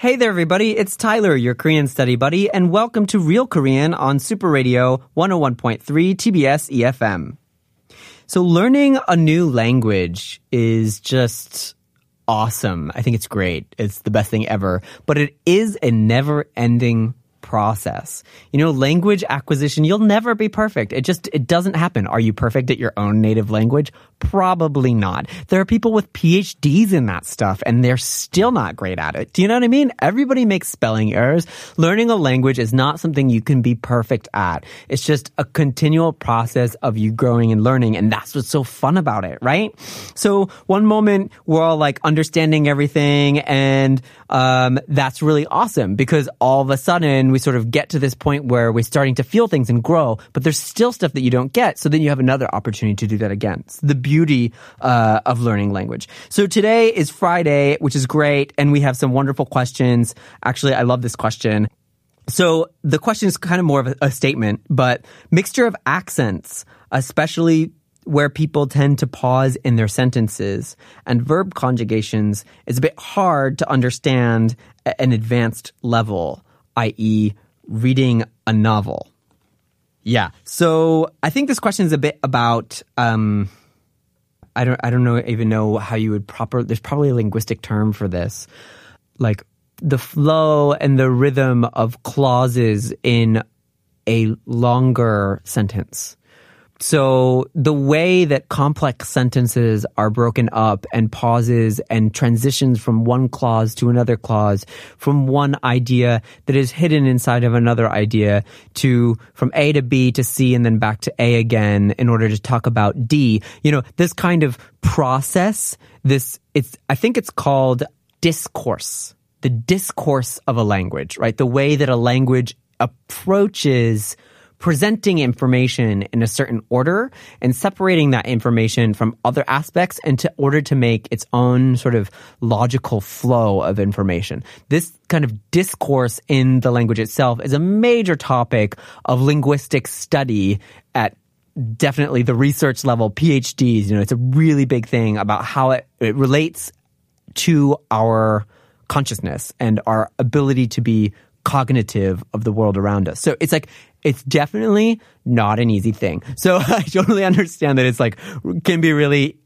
Hey there, everybody. It's Tyler, your Korean study buddy, and welcome to Real Korean on Super Radio 101.3 TBS EFM. So learning a new language is just awesome. I think it's great. It's the best thing ever, but it is a never ending process. You know, language acquisition, you'll never be perfect. It just, it doesn't happen. Are you perfect at your own native language? Probably not. There are people with PhDs in that stuff and they're still not great at it. Do you know what I mean? Everybody makes spelling errors. Learning a language is not something you can be perfect at. It's just a continual process of you growing and learning. And that's what's so fun about it, right? So one moment we're all like understanding everything and, um, that's really awesome because all of a sudden we sort of get to this point where we're starting to feel things and grow, but there's still stuff that you don't get. So then you have another opportunity to do that again. It's the beauty uh, of learning language. So today is Friday, which is great, and we have some wonderful questions. Actually, I love this question. So the question is kind of more of a, a statement, but mixture of accents, especially where people tend to pause in their sentences and verb conjugations is a bit hard to understand at an advanced level, i.e., reading a novel. Yeah. So I think this question is a bit about um, I don't I don't know even know how you would proper there's probably a linguistic term for this. Like the flow and the rhythm of clauses in a longer sentence. So the way that complex sentences are broken up and pauses and transitions from one clause to another clause, from one idea that is hidden inside of another idea to from A to B to C and then back to A again in order to talk about D. You know, this kind of process, this, it's, I think it's called discourse. The discourse of a language, right? The way that a language approaches presenting information in a certain order and separating that information from other aspects into order to make its own sort of logical flow of information. This kind of discourse in the language itself is a major topic of linguistic study at definitely the research level PhDs. You know, it's a really big thing about how it, it relates to our consciousness and our ability to be cognitive of the world around us. So it's like it's definitely not an easy thing. So I totally understand that it's like can be really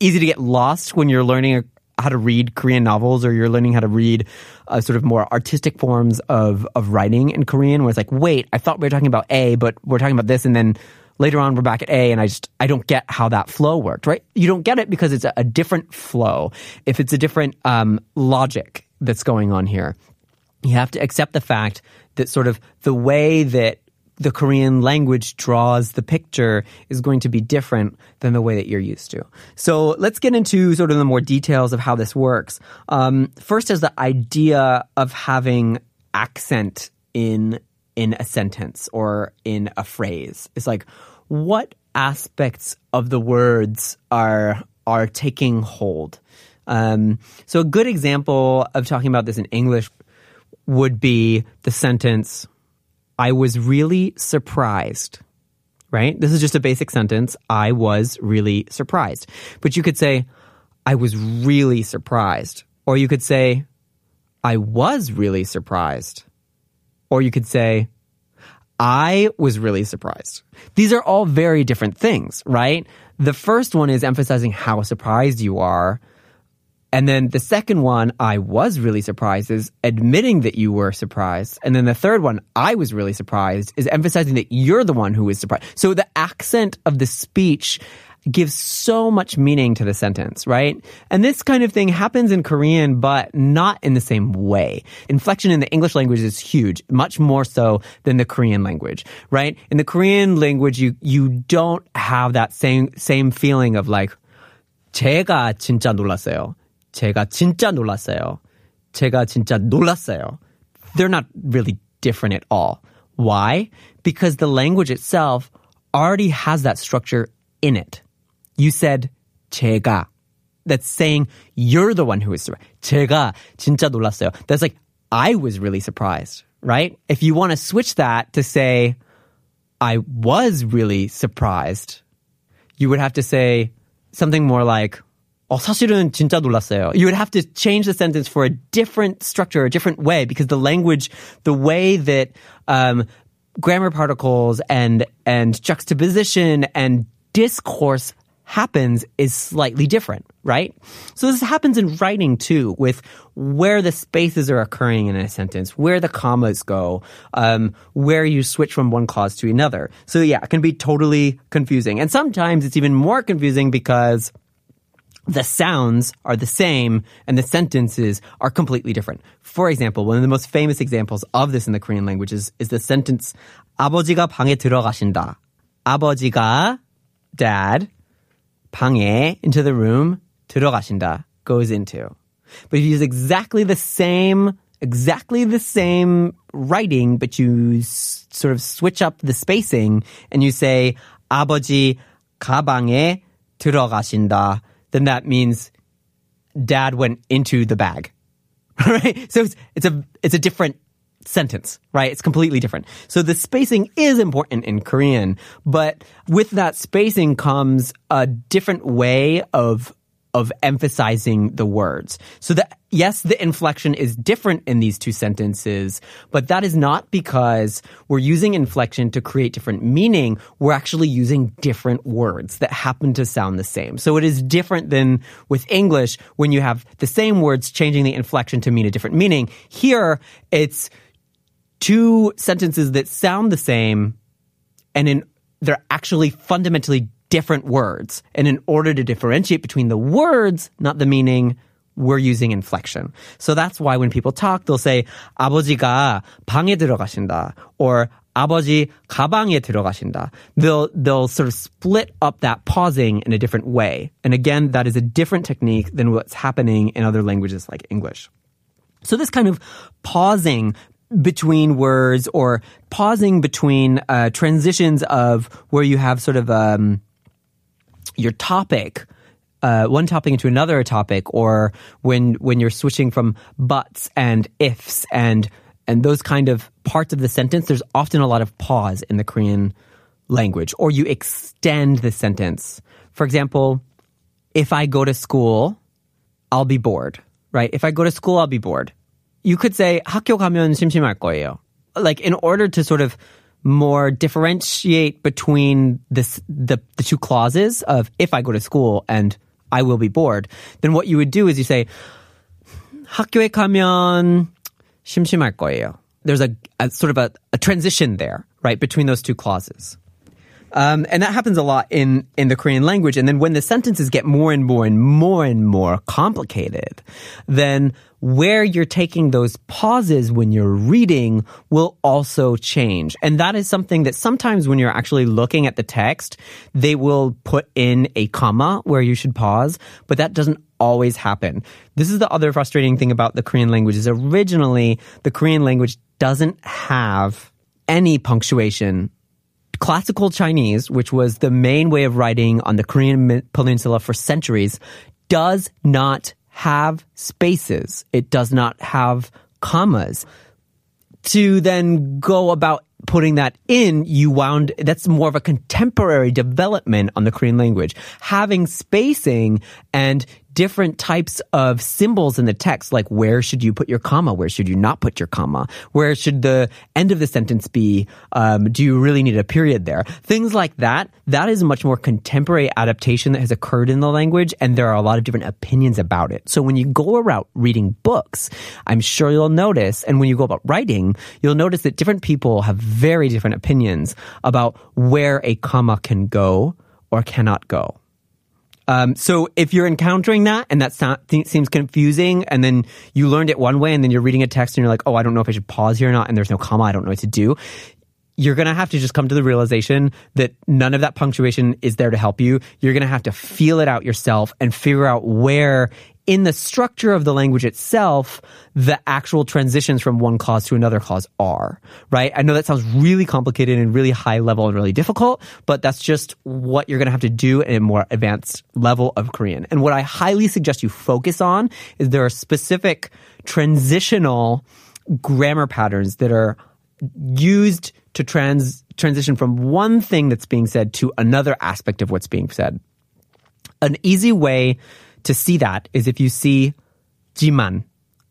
easy to get lost when you're learning how to read Korean novels or you're learning how to read uh, sort of more artistic forms of of writing in Korean where it's like wait, I thought we were talking about A, but we're talking about this and then later on we're back at A and I just I don't get how that flow worked, right? You don't get it because it's a, a different flow. If it's a different um, logic that's going on here. You have to accept the fact that sort of the way that the Korean language draws the picture is going to be different than the way that you're used to. So let's get into sort of the more details of how this works. Um, first is the idea of having accent in in a sentence or in a phrase. It's like what aspects of the words are are taking hold. Um, so a good example of talking about this in English would be the sentence, I was really surprised. Right? This is just a basic sentence. I was really surprised. But you could say, I was really surprised. Or you could say, I was really surprised. Or you could say, I was really surprised. These are all very different things, right? The first one is emphasizing how surprised you are. And then the second one, I was really surprised, is admitting that you were surprised. And then the third one, I was really surprised, is emphasizing that you're the one who is surprised. So the accent of the speech gives so much meaning to the sentence, right? And this kind of thing happens in Korean, but not in the same way. Inflection in the English language is huge, much more so than the Korean language, right? In the Korean language, you, you don't have that same, same feeling of like, 제가 진짜 놀랐어요. 제가 진짜 놀랐어요. 제가 진짜 놀랐어요. They're not really different at all. Why? Because the language itself already has that structure in it. You said 제가. That's saying you're the one who is surprised. 제가 진짜 놀랐어요. That's like I was really surprised, right? If you want to switch that to say I was really surprised, you would have to say something more like 어, 사실은 진짜 놀랐어요. You would have to change the sentence for a different structure, a different way, because the language, the way that um, grammar particles and and juxtaposition and discourse happens is slightly different, right? So this happens in writing too, with where the spaces are occurring in a sentence, where the commas go, um, where you switch from one clause to another. So yeah, it can be totally confusing. And sometimes it's even more confusing because the sounds are the same and the sentences are completely different. For example, one of the most famous examples of this in the Korean language is, is the sentence 아버지가 방에 들어가신다. 아버지가 dad 방에 into the room 들어가신다 goes into. But if you use exactly the same exactly the same writing but you s- sort of switch up the spacing and you say 아버지 가방에 들어가신다 then that means dad went into the bag. right? So it's, it's a, it's a different sentence, right? It's completely different. So the spacing is important in Korean, but with that spacing comes a different way of of emphasizing the words. So that, yes, the inflection is different in these two sentences, but that is not because we're using inflection to create different meaning. We're actually using different words that happen to sound the same. So it is different than with English when you have the same words changing the inflection to mean a different meaning. Here, it's two sentences that sound the same and in, they're actually fundamentally different words. And in order to differentiate between the words, not the meaning, we're using inflection. So that's why when people talk, they'll say 아버지가 방에 들어가신다 or 아버지 가방에 들어가신다. They'll they'll sort of split up that pausing in a different way. And again, that is a different technique than what's happening in other languages like English. So this kind of pausing between words or pausing between uh, transitions of where you have sort of um, your topic uh, one topic into another topic or when when you're switching from buts and ifs and and those kind of parts of the sentence there's often a lot of pause in the korean language or you extend the sentence for example if i go to school i'll be bored right if i go to school i'll be bored you could say 학교 가면 심심할 거예요 like in order to sort of more differentiate between this the the two clauses of if I go to school and I will be bored, then what you would do is you say 학교에 가면 심심할 거예요. There's a, a sort of a, a transition there, right, between those two clauses. Um, and that happens a lot in, in the Korean language. And then when the sentences get more and more and more and more complicated, then where you're taking those pauses when you're reading will also change. And that is something that sometimes when you're actually looking at the text, they will put in a comma where you should pause, but that doesn't always happen. This is the other frustrating thing about the Korean language is originally the Korean language doesn't have any punctuation Classical Chinese, which was the main way of writing on the Korean peninsula for centuries, does not have spaces. It does not have commas. To then go about putting that in, you wound, that's more of a contemporary development on the Korean language. Having spacing and different types of symbols in the text, like where should you put your comma? Where should you not put your comma? Where should the end of the sentence be? Um, do you really need a period there? Things like that. That is a much more contemporary adaptation that has occurred in the language, and there are a lot of different opinions about it. So when you go around reading books, I'm sure you'll notice, and when you go about writing, you'll notice that different people have very different opinions about where a comma can go or cannot go. Um, so if you're encountering that and that sound, th- seems confusing, and then you learned it one way, and then you're reading a text and you're like, oh, I don't know if I should pause here or not, and there's no comma, I don't know what to do. You're gonna have to just come to the realization that none of that punctuation is there to help you. You're gonna have to feel it out yourself and figure out where in the structure of the language itself, the actual transitions from one clause to another clause are, right? I know that sounds really complicated and really high level and really difficult, but that's just what you're going to have to do in a more advanced level of Korean. And what I highly suggest you focus on is there are specific transitional grammar patterns that are used to trans transition from one thing that's being said to another aspect of what's being said. An easy way to see that is if you see jiman,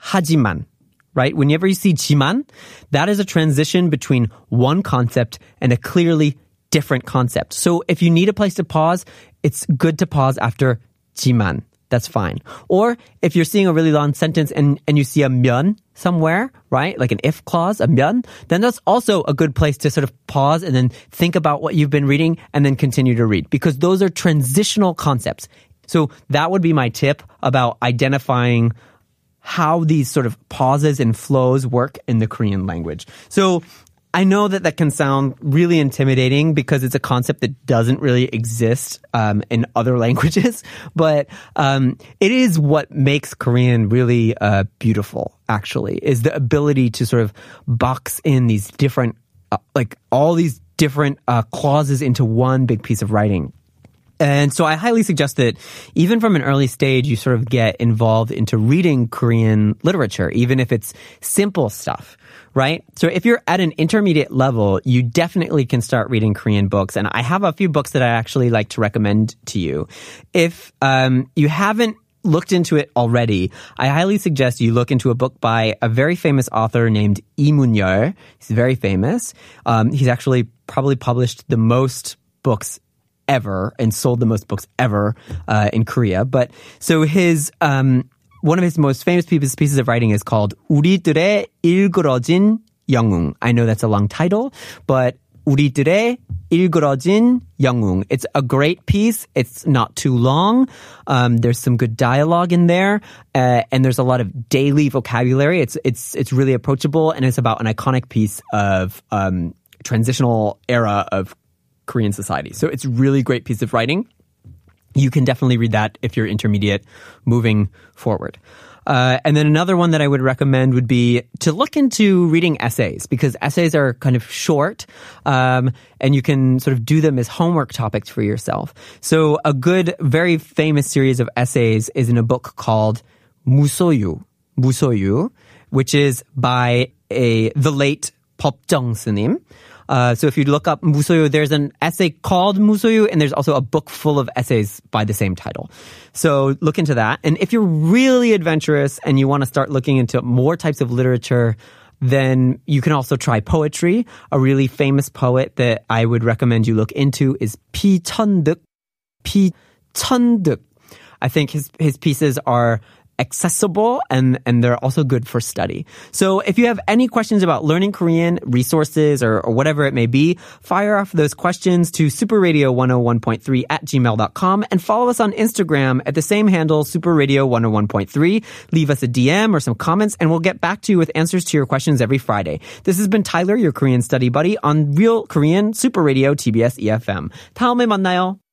hajiman, right? Whenever you see jiman, that is a transition between one concept and a clearly different concept. So if you need a place to pause, it's good to pause after jiman that's fine. Or if you're seeing a really long sentence and, and you see a myeon somewhere, right? Like an if clause, a myeon, then that's also a good place to sort of pause and then think about what you've been reading and then continue to read because those are transitional concepts. So that would be my tip about identifying how these sort of pauses and flows work in the Korean language. So I know that that can sound really intimidating because it's a concept that doesn't really exist um, in other languages, but um, it is what makes Korean really uh, beautiful. Actually, is the ability to sort of box in these different, uh, like all these different uh, clauses into one big piece of writing. And so I highly suggest that even from an early stage, you sort of get involved into reading Korean literature, even if it's simple stuff, right? So if you're at an intermediate level, you definitely can start reading Korean books. And I have a few books that I actually like to recommend to you. If um, you haven't looked into it already, I highly suggest you look into a book by a very famous author named Lee. He's very famous. Um, he's actually probably published the most books ever and sold the most books ever uh, in Korea. But so his um, one of his most famous pieces, pieces of writing is called 우리들의 일그러진 영웅. I know that's a long title, but 우리들의 일그러진 영웅. It's a great piece. It's not too long. Um, there's some good dialogue in there, uh, and there's a lot of daily vocabulary. It's it's it's really approachable, and it's about an iconic piece of um, transitional era of Korean society. So it's really great piece of writing. You can definitely read that if you're intermediate moving forward. Uh, and then another one that I would recommend would be to look into reading essays because essays are kind of short, um, and you can sort of do them as homework topics for yourself. So a good, very famous series of essays is in a book called Musoyu, Musoyu, which is by a the late Popjung Sunim. Uh, so if you look up Musoyu, there's an essay called Musoyu, and there's also a book full of essays by the same title. So look into that. And if you're really adventurous and you want to start looking into more types of literature, then you can also try poetry. A really famous poet that I would recommend you look into is P. Chunduk. P. Chunduk. I think his his pieces are accessible and, and they're also good for study. So if you have any questions about learning Korean, resources, or, or whatever it may be, fire off those questions to superradio101.3 at gmail.com and follow us on Instagram at the same handle, superradio101.3. Leave us a DM or some comments and we'll get back to you with answers to your questions every Friday. This has been Tyler, your Korean study buddy on Real Korean Super Radio TBS EFM. 다음에 만나요.